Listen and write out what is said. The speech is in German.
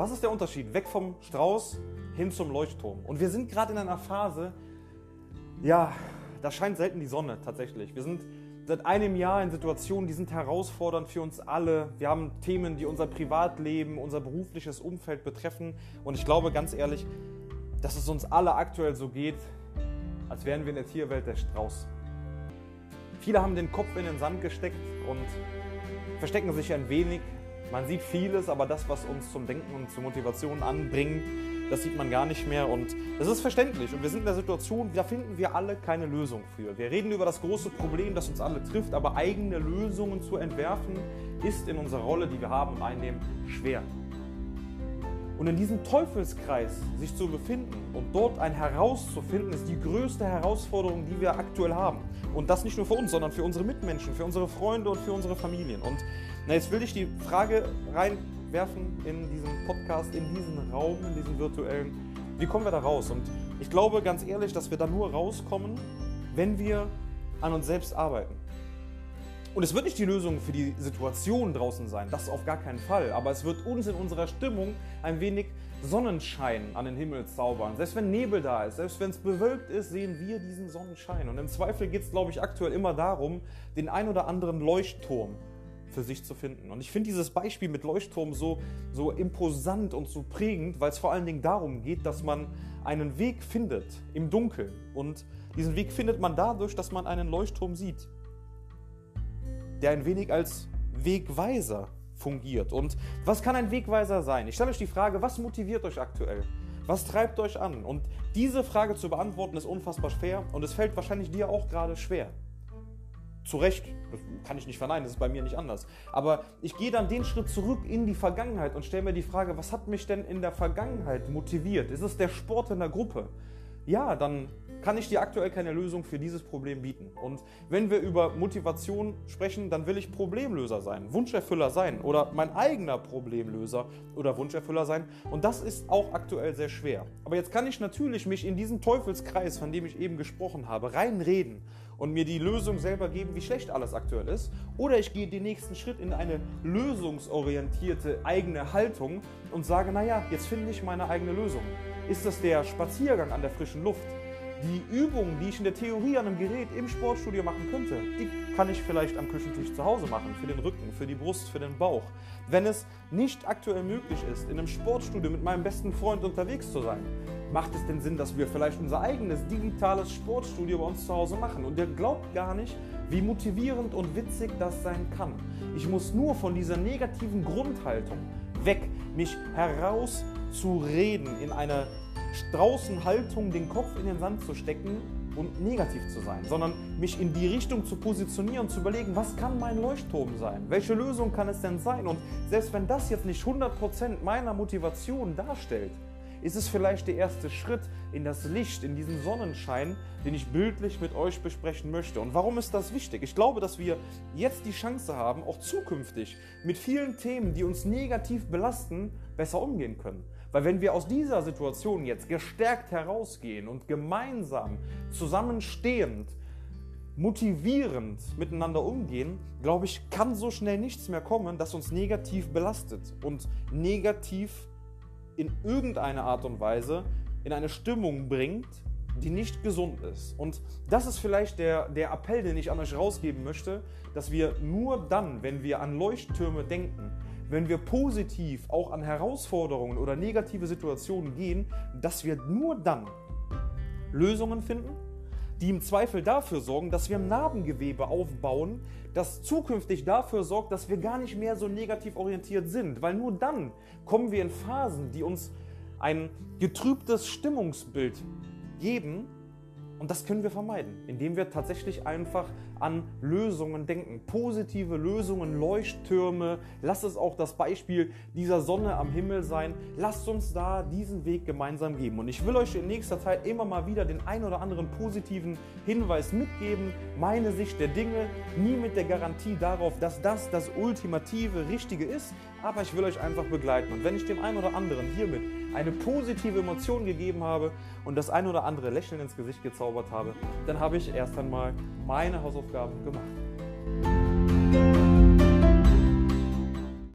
Was ist der Unterschied? Weg vom Strauß hin zum Leuchtturm. Und wir sind gerade in einer Phase, ja, da scheint selten die Sonne tatsächlich. Wir sind seit einem Jahr in Situationen, die sind herausfordernd für uns alle. Wir haben Themen, die unser Privatleben, unser berufliches Umfeld betreffen. Und ich glaube ganz ehrlich, dass es uns alle aktuell so geht, als wären wir in der Tierwelt der Strauß. Viele haben den Kopf in den Sand gesteckt und verstecken sich ein wenig. Man sieht vieles, aber das, was uns zum Denken und zur Motivation anbringt, das sieht man gar nicht mehr und das ist verständlich. Und wir sind in der Situation, da finden wir alle keine Lösung für. Wir reden über das große Problem, das uns alle trifft, aber eigene Lösungen zu entwerfen, ist in unserer Rolle, die wir haben und einnehmen, schwer. Und in diesem Teufelskreis sich zu befinden und dort ein herauszufinden, ist die größte Herausforderung, die wir aktuell haben. Und das nicht nur für uns, sondern für unsere Mitmenschen, für unsere Freunde und für unsere Familien. Und na, jetzt will ich die Frage reinwerfen in diesen Podcast, in diesen Raum, in diesen virtuellen. Wie kommen wir da raus? Und ich glaube ganz ehrlich, dass wir da nur rauskommen, wenn wir an uns selbst arbeiten. Und es wird nicht die Lösung für die Situation draußen sein, das auf gar keinen Fall. Aber es wird uns in unserer Stimmung ein wenig Sonnenschein an den Himmel zaubern. Selbst wenn Nebel da ist, selbst wenn es bewölkt ist, sehen wir diesen Sonnenschein. Und im Zweifel geht es, glaube ich, aktuell immer darum, den ein oder anderen Leuchtturm für sich zu finden. Und ich finde dieses Beispiel mit Leuchtturm so, so imposant und so prägend, weil es vor allen Dingen darum geht, dass man einen Weg findet im Dunkeln. Und diesen Weg findet man dadurch, dass man einen Leuchtturm sieht der ein wenig als Wegweiser fungiert. Und was kann ein Wegweiser sein? Ich stelle euch die Frage, was motiviert euch aktuell? Was treibt euch an? Und diese Frage zu beantworten ist unfassbar schwer und es fällt wahrscheinlich dir auch gerade schwer. Zu Recht, das kann ich nicht verneinen, das ist bei mir nicht anders. Aber ich gehe dann den Schritt zurück in die Vergangenheit und stelle mir die Frage, was hat mich denn in der Vergangenheit motiviert? Ist es der Sport in der Gruppe? Ja, dann kann ich dir aktuell keine Lösung für dieses Problem bieten. Und wenn wir über Motivation sprechen, dann will ich Problemlöser sein, Wunscherfüller sein oder mein eigener Problemlöser oder Wunscherfüller sein. Und das ist auch aktuell sehr schwer. Aber jetzt kann ich natürlich mich in diesen Teufelskreis, von dem ich eben gesprochen habe, reinreden und mir die Lösung selber geben, wie schlecht alles aktuell ist. Oder ich gehe den nächsten Schritt in eine lösungsorientierte eigene Haltung und sage, naja, jetzt finde ich meine eigene Lösung. Ist das der Spaziergang an der frischen Luft? Die Übungen, die ich in der Theorie an einem Gerät im Sportstudio machen könnte, die kann ich vielleicht am Küchentisch zu Hause machen, für den Rücken, für die Brust, für den Bauch. Wenn es nicht aktuell möglich ist, in einem Sportstudio mit meinem besten Freund unterwegs zu sein, macht es den Sinn, dass wir vielleicht unser eigenes digitales Sportstudio bei uns zu Hause machen. Und ihr glaubt gar nicht, wie motivierend und witzig das sein kann. Ich muss nur von dieser negativen Grundhaltung weg, mich herauszureden in eine Straußenhaltung den Kopf in den Sand zu stecken und negativ zu sein, sondern mich in die Richtung zu positionieren, zu überlegen, was kann mein Leuchtturm sein? Welche Lösung kann es denn sein? Und selbst wenn das jetzt nicht 100% meiner Motivation darstellt, ist es vielleicht der erste Schritt in das Licht, in diesen Sonnenschein, den ich bildlich mit euch besprechen möchte. Und warum ist das wichtig? Ich glaube, dass wir jetzt die Chance haben, auch zukünftig mit vielen Themen, die uns negativ belasten, besser umgehen können. Weil wenn wir aus dieser Situation jetzt gestärkt herausgehen und gemeinsam zusammenstehend, motivierend miteinander umgehen, glaube ich, kann so schnell nichts mehr kommen, das uns negativ belastet und negativ in irgendeiner Art und Weise in eine Stimmung bringt, die nicht gesund ist. Und das ist vielleicht der, der Appell, den ich an euch rausgeben möchte, dass wir nur dann, wenn wir an Leuchttürme denken, wenn wir positiv auch an Herausforderungen oder negative Situationen gehen, dass wir nur dann Lösungen finden, die im Zweifel dafür sorgen, dass wir Narbengewebe aufbauen, das zukünftig dafür sorgt, dass wir gar nicht mehr so negativ orientiert sind. Weil nur dann kommen wir in Phasen, die uns ein getrübtes Stimmungsbild geben, und das können wir vermeiden, indem wir tatsächlich einfach an Lösungen denken. Positive Lösungen, Leuchttürme. Lasst es auch das Beispiel dieser Sonne am Himmel sein. Lasst uns da diesen Weg gemeinsam geben. Und ich will euch in nächster Zeit immer mal wieder den ein oder anderen positiven Hinweis mitgeben. Meine Sicht der Dinge, nie mit der Garantie darauf, dass das das ultimative Richtige ist. Aber ich will euch einfach begleiten. Und wenn ich dem einen oder anderen hiermit eine positive Emotion gegeben habe und das ein oder andere Lächeln ins Gesicht gezaubert habe, dann habe ich erst einmal meine Hausaufgaben gemacht.